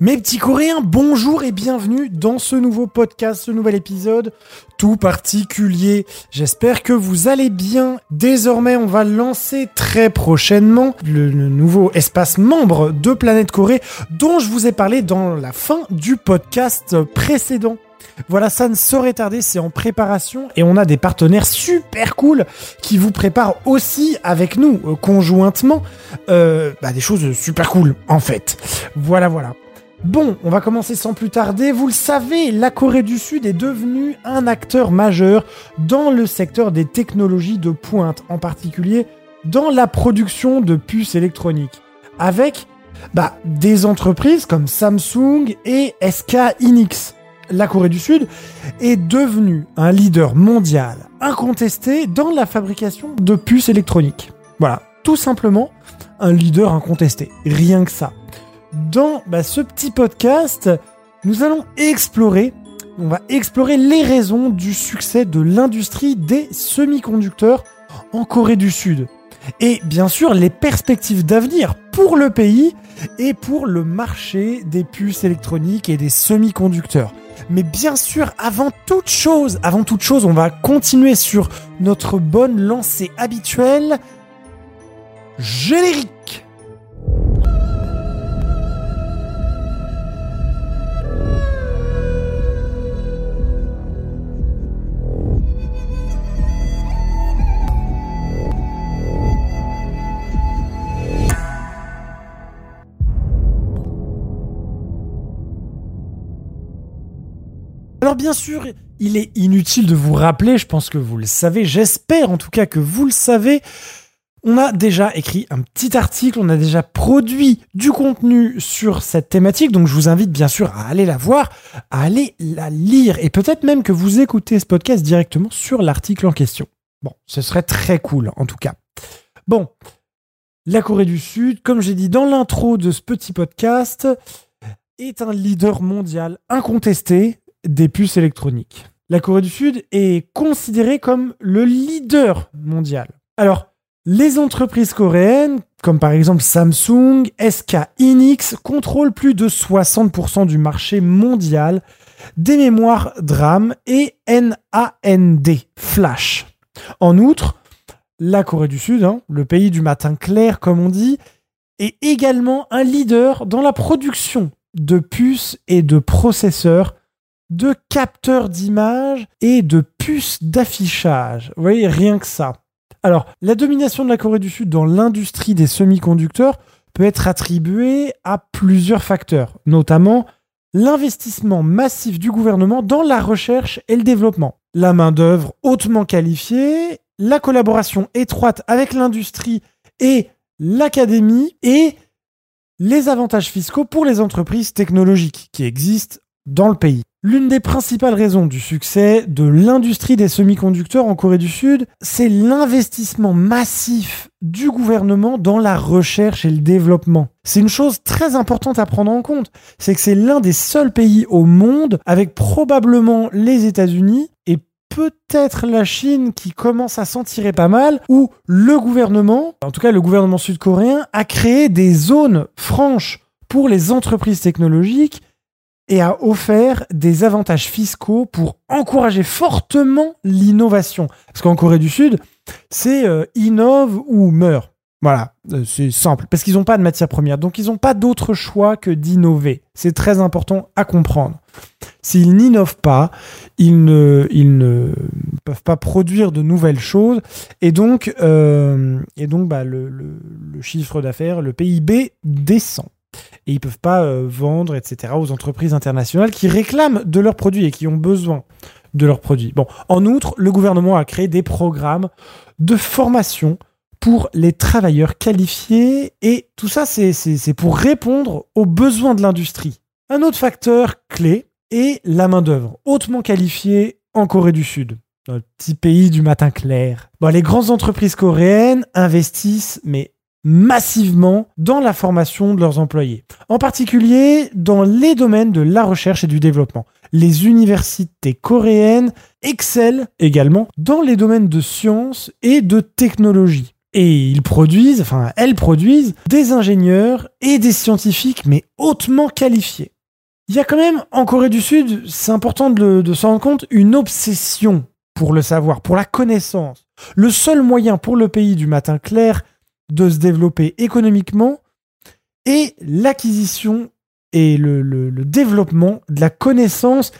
Mes petits Coréens, bonjour et bienvenue dans ce nouveau podcast, ce nouvel épisode tout particulier. J'espère que vous allez bien. Désormais, on va lancer très prochainement le, nouveau espace membre de Planète Corée dont je vous ai parlé dans la fin du podcast précédent. Voilà, ça ne saurait tarder, c'est en préparation et on a des partenaires super cool qui vous préparent aussi avec nous, euh, conjointement, euh, bah, des choses super cool en fait. Voilà, voilà. Bon, on va commencer sans plus tarder. Vous le savez, la Corée du Sud est devenue un acteur majeur dans le secteur des technologies de pointe, en particulier dans la production de puces électroniques. Avec bah, des entreprises comme Samsung et SK Hynix la Corée du Sud est devenue un leader mondial incontesté dans la fabrication de puces électroniques. Voilà, tout simplement un leader incontesté. Rien que ça. Dans bah, ce petit podcast, nous allons explorer, on va explorer les raisons du succès de l'industrie des semi-conducteurs en Corée du Sud. Et bien sûr, les perspectives d'avenir pour le pays et pour le marché des puces électroniques et des semi-conducteurs. Mais bien sûr, avant toute chose, avant toute chose, on va continuer sur notre bonne lancée habituelle. Générique Alors bien sûr, il est inutile de vous rappeler, je pense que vous le savez, j'espère en tout cas que vous le savez. On a déjà écrit un petit article, on a déjà produit du contenu sur cette thématique, donc je vous invite bien sûr à aller la voir, à aller la lire, et peut-être même que vous écoutez ce podcast directement sur l'article en question. Bon, ce serait très cool en tout cas. Bon, la Corée du Sud, comme j'ai dit dans l'intro de ce petit podcast, est un leader mondial incontesté des puces électroniques. La Corée du Sud est considérée comme le leader mondial. Alors, les entreprises coréennes, comme par exemple Samsung, SK Hynix, contrôlent plus de 60% du marché mondial des mémoires DRAM et NAND flash. En outre, la Corée du Sud, hein, le pays du matin clair comme on dit, est également un leader dans la production de puces et de processeurs de capteurs d'image et de puces d'affichage. Vous voyez, rien que ça. Alors, la domination de la Corée du Sud dans l'industrie des semi-conducteurs peut être attribuée à plusieurs facteurs, notamment l'investissement massif du gouvernement dans la recherche et le développement, la main-d'œuvre hautement qualifiée, la collaboration étroite avec l'industrie et l'académie et les avantages fiscaux pour les entreprises technologiques qui existent dans le pays. L'une des principales raisons du succès de l'industrie des semi-conducteurs en Corée du Sud, c'est l'investissement massif du gouvernement dans la recherche et le développement. C'est une chose très importante à prendre en compte, c'est que c'est l'un des seuls pays au monde, avec probablement les États-Unis et peut-être la Chine qui commence à s'en tirer pas mal, où le gouvernement, en tout cas le gouvernement sud-coréen, a créé des zones franches pour les entreprises technologiques et a offert des avantages fiscaux pour encourager fortement l'innovation. Parce qu'en Corée du Sud, c'est euh, innove ou meurt. Voilà, euh, c'est simple, parce qu'ils n'ont pas de matière première, donc ils n'ont pas d'autre choix que d'innover. C'est très important à comprendre. S'ils n'innovent pas, ils ne, peuvent pas produire de nouvelles choses, et donc, euh, bah, le, le chiffre d'affaires, le PIB descend et ils peuvent pas euh, vendre, etc., aux entreprises internationales qui réclament de leurs produits et qui ont besoin de leurs produits. Bon, en outre, le gouvernement a créé des programmes de formation pour les travailleurs qualifiés et tout ça, c'est pour répondre aux besoins de l'industrie. Un autre facteur clé est la main-d'œuvre, hautement qualifiée en Corée du Sud, un petit pays du matin clair. Bon, les grandes entreprises coréennes investissent, mais massivement dans la formation de leurs employés, en particulier dans les domaines de la recherche et du développement. Les universités coréennes excellent également dans les domaines de sciences et de technologie. Et ils produisent, enfin elles produisent, des ingénieurs et des scientifiques, mais hautement qualifiés. Il y a quand même, en Corée du Sud, c'est important de, de s'en rendre compte, une obsession pour le savoir, pour la connaissance. Le seul moyen pour le pays du matin clair de se développer économiquement est l'acquisition et le, développement de la connaissance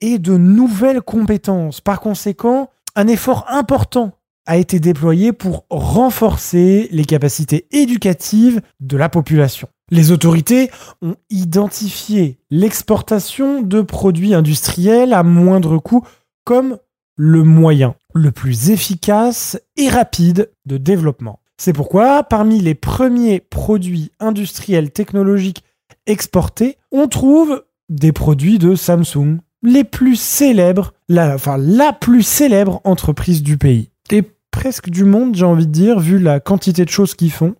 et de nouvelles compétences. Par conséquent, un effort important a été déployé pour renforcer les capacités éducatives de la population. Les autorités ont identifié l'exportation de produits industriels à moindre coût comme le moyen le plus efficace et rapide de développement. C'est pourquoi, parmi les premiers produits industriels technologiques exportés, on trouve des produits de Samsung, les plus célèbres, la, enfin la plus célèbre entreprise du pays. Et presque du monde, j'ai envie de dire, vu la quantité de choses qu'ils font.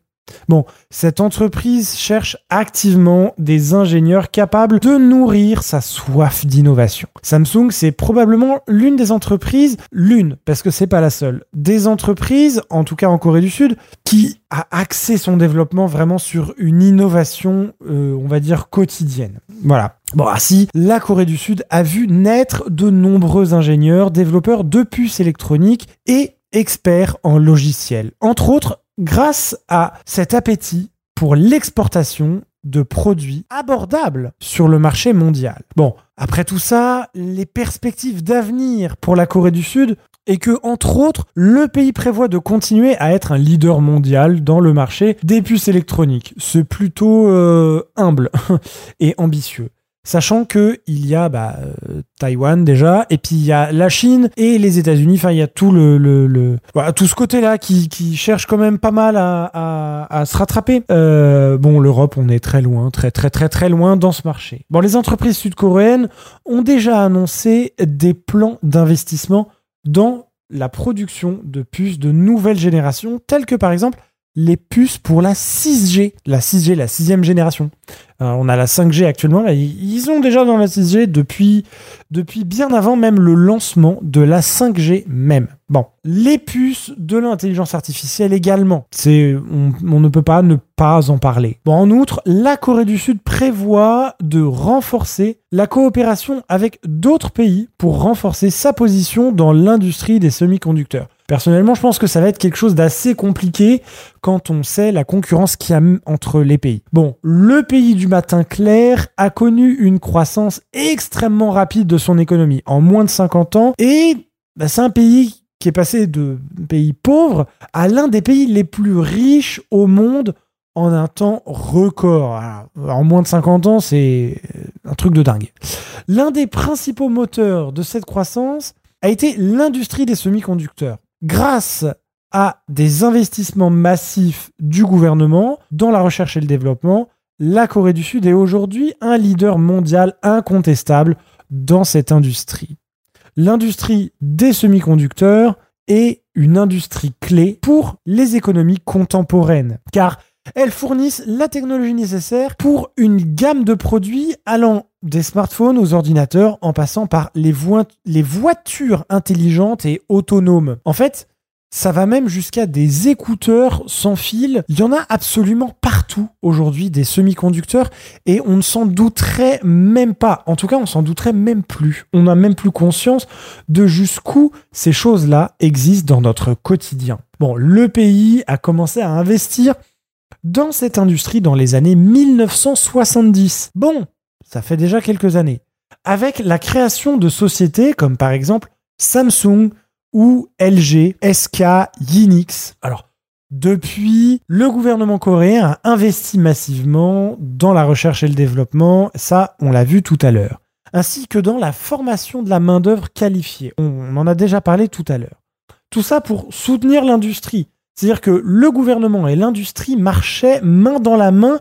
Bon, cette entreprise cherche activement des ingénieurs capables de nourrir sa soif d'innovation. Samsung, c'est probablement l'une des entreprises, l'une, parce que c'est pas la seule, des entreprises, en tout cas en Corée du Sud, qui a axé son développement vraiment sur une innovation, euh, on va dire, quotidienne. Voilà. Bon, ainsi, la Corée du Sud a vu naître de nombreux ingénieurs, développeurs de puces électroniques et experts en logiciels. Entre autres, grâce à cet appétit pour l'exportation de produits abordables sur le marché mondial. Bon, après tout ça, les perspectives d'avenir pour la Corée du Sud est que, entre autres, le pays prévoit de continuer à être un leader mondial dans le marché des puces électroniques. C'est plutôt euh, humble et ambitieux. Sachant que il y a bah, euh, Taïwan déjà, et puis il y a la Chine et les États-Unis. Enfin, il y a tout le, tout ce côté-là qui, cherche quand même pas mal à se rattraper. Euh, bon, l'Europe, on est très loin, très très très très loin dans ce marché. Bon, les entreprises sud-coréennes ont déjà annoncé des plans d'investissement dans la production de puces de nouvelle génération, telles que par exemple les puces pour la 6G, la 6G, la sixième génération. Euh, on a la 5G actuellement, ils ont déjà dans la 6G depuis, depuis bien avant même le lancement de la 5G même. Bon, les puces de l'intelligence artificielle également. C'est, on, on, ne peut pas ne pas en parler. Bon, en outre, la Corée du Sud prévoit de renforcer la coopération avec d'autres pays pour renforcer sa position dans l'industrie des semi-conducteurs. Personnellement, je pense que ça va être quelque chose d'assez compliqué quand on sait la concurrence qu'il y a entre les pays. Bon, le pays du matin clair a connu une croissance extrêmement rapide de son économie en moins de 50 ans et bah, c'est un pays qui est passé de pays pauvre à l'un des pays les plus riches au monde en un temps record. en moins de 50 ans, c'est un truc de dingue. L'un des principaux moteurs de cette croissance a été l'industrie des semi-conducteurs grâce à des investissements massifs du gouvernement dans la recherche et le développement, la Corée du Sud est aujourd'hui un leader mondial incontestable dans cette industrie. L'industrie des semi-conducteurs est une industrie clé pour les économies contemporaines, car elles fournissent la technologie nécessaire pour une gamme de produits allant des smartphones aux ordinateurs en passant par les, vo les voitures intelligentes et autonomes. En fait, ça va même jusqu'à des écouteurs sans fil. Il y en a absolument partout aujourd'hui des semi-conducteurs et on ne s'en douterait même pas. En tout cas, on s'en douterait même plus. On n'a même plus conscience de jusqu'où ces choses-là existent dans notre quotidien. Bon, le pays a commencé à investir dans cette industrie dans les années 1970. Bon, ça fait déjà quelques années. Avec la création de sociétés comme par exemple Samsung ou LG, SK, Yinix. Alors, depuis, le gouvernement coréen a investi massivement dans la recherche et le développement, ça on l'a vu tout à l'heure, ainsi que dans la formation de la main-d'œuvre qualifiée. On en a déjà parlé tout à l'heure. Tout ça pour soutenir l'industrie, c'est-à-dire que le gouvernement et l'industrie marchaient main dans la main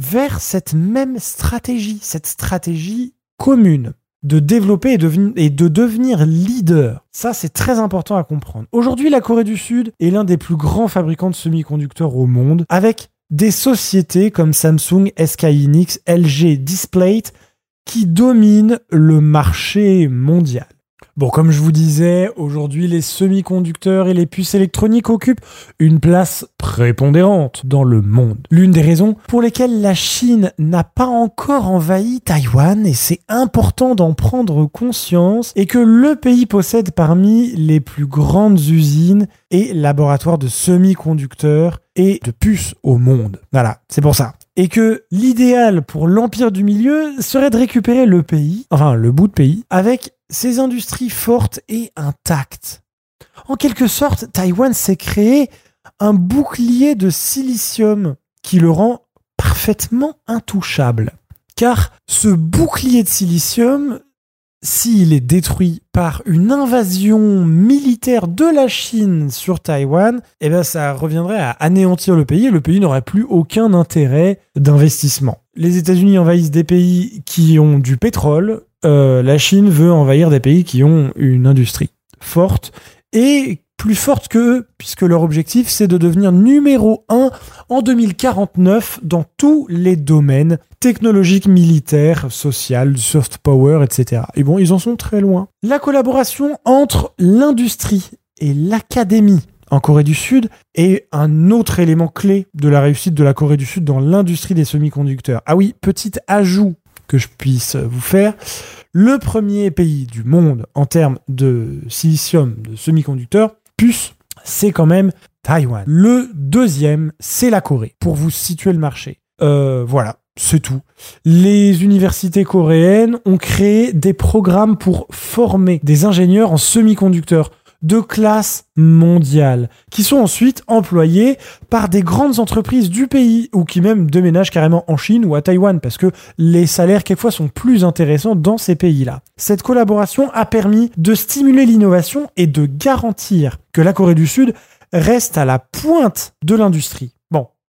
vers cette même stratégie, cette stratégie commune de développer et de, devenir leader. Ça, c'est très important à comprendre. Aujourd'hui, la Corée du Sud est l'un des plus grands fabricants de semi-conducteurs au monde, avec des sociétés comme Samsung, SK Hynix, LG Display qui dominent le marché mondial. Bon, comme je vous disais, aujourd'hui, les semi-conducteurs et les puces électroniques occupent une place prépondérante dans le monde. L'une des raisons pour lesquelles la Chine n'a pas encore envahi Taïwan, et c'est important d'en prendre conscience, est que le pays possède parmi les plus grandes usines et laboratoires de semi-conducteurs et de puces au monde. Voilà, c'est pour ça. Et que l'idéal pour l'empire du milieu serait de récupérer le pays, enfin le bout de pays, avec ses industries fortes et intactes. En quelque sorte, Taïwan s'est créé un bouclier de silicium qui le rend parfaitement intouchable. Car ce bouclier de silicium, s'il est détruit par une invasion militaire de la Chine sur Taïwan, eh ben ça reviendrait à anéantir le pays et le pays n'aurait plus aucun intérêt d'investissement. Les États-Unis envahissent des pays qui ont du pétrole, euh, la Chine veut envahir des pays qui ont une industrie forte et plus forte qu'eux, puisque leur objectif c'est de devenir numéro 1 en 2049 dans tous les domaines technologiques, militaires, social, soft power, etc. Et bon, ils en sont très loin. La collaboration entre l'industrie et l'académie en Corée du Sud est un autre élément clé de la réussite de la Corée du Sud dans l'industrie des semi-conducteurs. Ah oui, petit ajout que je puisse vous faire. Le premier pays du monde en termes de silicium, de semi-conducteurs, puce, c'est quand même Taïwan. Le deuxième, c'est la Corée, pour vous situer le marché. Euh, voilà, c'est tout. Les universités coréennes ont créé des programmes pour former des ingénieurs en semi-conducteurs de classe mondiale, qui sont ensuite employés par des grandes entreprises du pays, ou qui même déménagent carrément en Chine ou à Taïwan, parce que les salaires quelquefois sont plus intéressants dans ces pays-là. Cette collaboration a permis de stimuler l'innovation et de garantir que la Corée du Sud reste à la pointe de l'industrie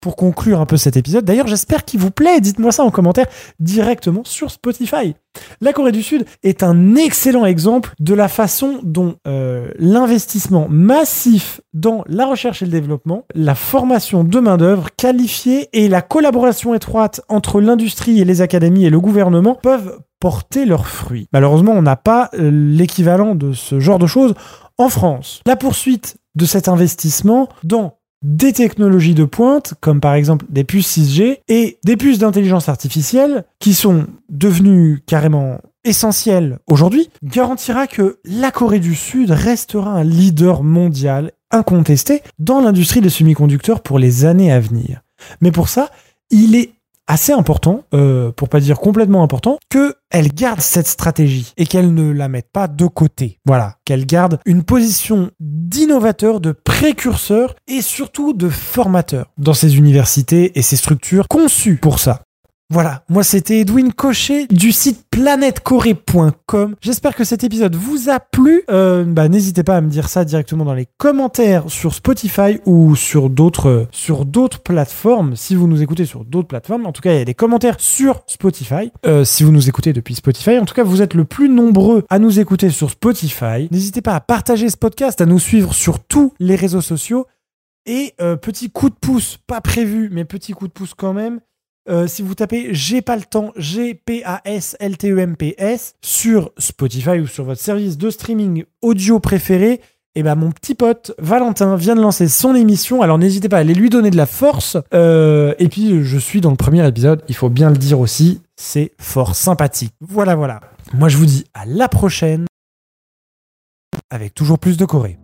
pour conclure un peu cet épisode. D'ailleurs, j'espère qu'il vous plaît. Dites-moi ça en commentaire directement sur Spotify. La Corée du Sud est un excellent exemple de la façon dont euh, l'investissement massif dans la recherche et le développement, la formation de main-d'œuvre qualifiée et la collaboration étroite entre l'industrie et les académies et le gouvernement peuvent porter leurs fruits. Malheureusement, on n'a pas euh, l'équivalent de ce genre de choses en France. La poursuite de cet investissement dans des technologies de pointe, comme par exemple des puces 6G et des puces d'intelligence artificielle, qui sont devenues carrément essentielles aujourd'hui, garantira que la Corée du Sud restera un leader mondial incontesté dans l'industrie des semi-conducteurs pour les années à venir. Mais pour ça, il est assez important, euh, pour pas dire complètement important, que elle garde cette stratégie et qu'elle ne la mette pas de côté. Voilà, qu'elle garde une position d'innovateur, de précurseur et surtout de formateur dans ses universités et ses structures conçues pour ça. Voilà, moi c'était Edwin Cochet du site planètecorée.com. J'espère que cet épisode vous a plu. Euh, bah, n'hésitez pas à me dire ça directement dans les commentaires sur Spotify ou sur d'autres plateformes. Si vous nous écoutez sur d'autres plateformes, en tout cas il y a des commentaires sur Spotify. Euh, si vous nous écoutez depuis Spotify, en tout cas vous êtes le plus nombreux à nous écouter sur Spotify. N'hésitez pas à partager ce podcast, à nous suivre sur tous les réseaux sociaux. Et euh, petit coup de pouce, pas prévu, mais petit coup de pouce quand même. Euh, si vous tapez J'ai pas le temps, G-P-A-S-L-T-E-M-P-S sur Spotify ou sur votre service de streaming audio préféré, et eh ben mon petit pote Valentin vient de lancer son émission, alors n'hésitez pas à aller lui donner de la force. Euh, et puis je suis dans le premier épisode, il faut bien le dire aussi, c'est fort sympathique. Voilà, voilà. Moi je vous dis à la prochaine avec toujours plus de Corée.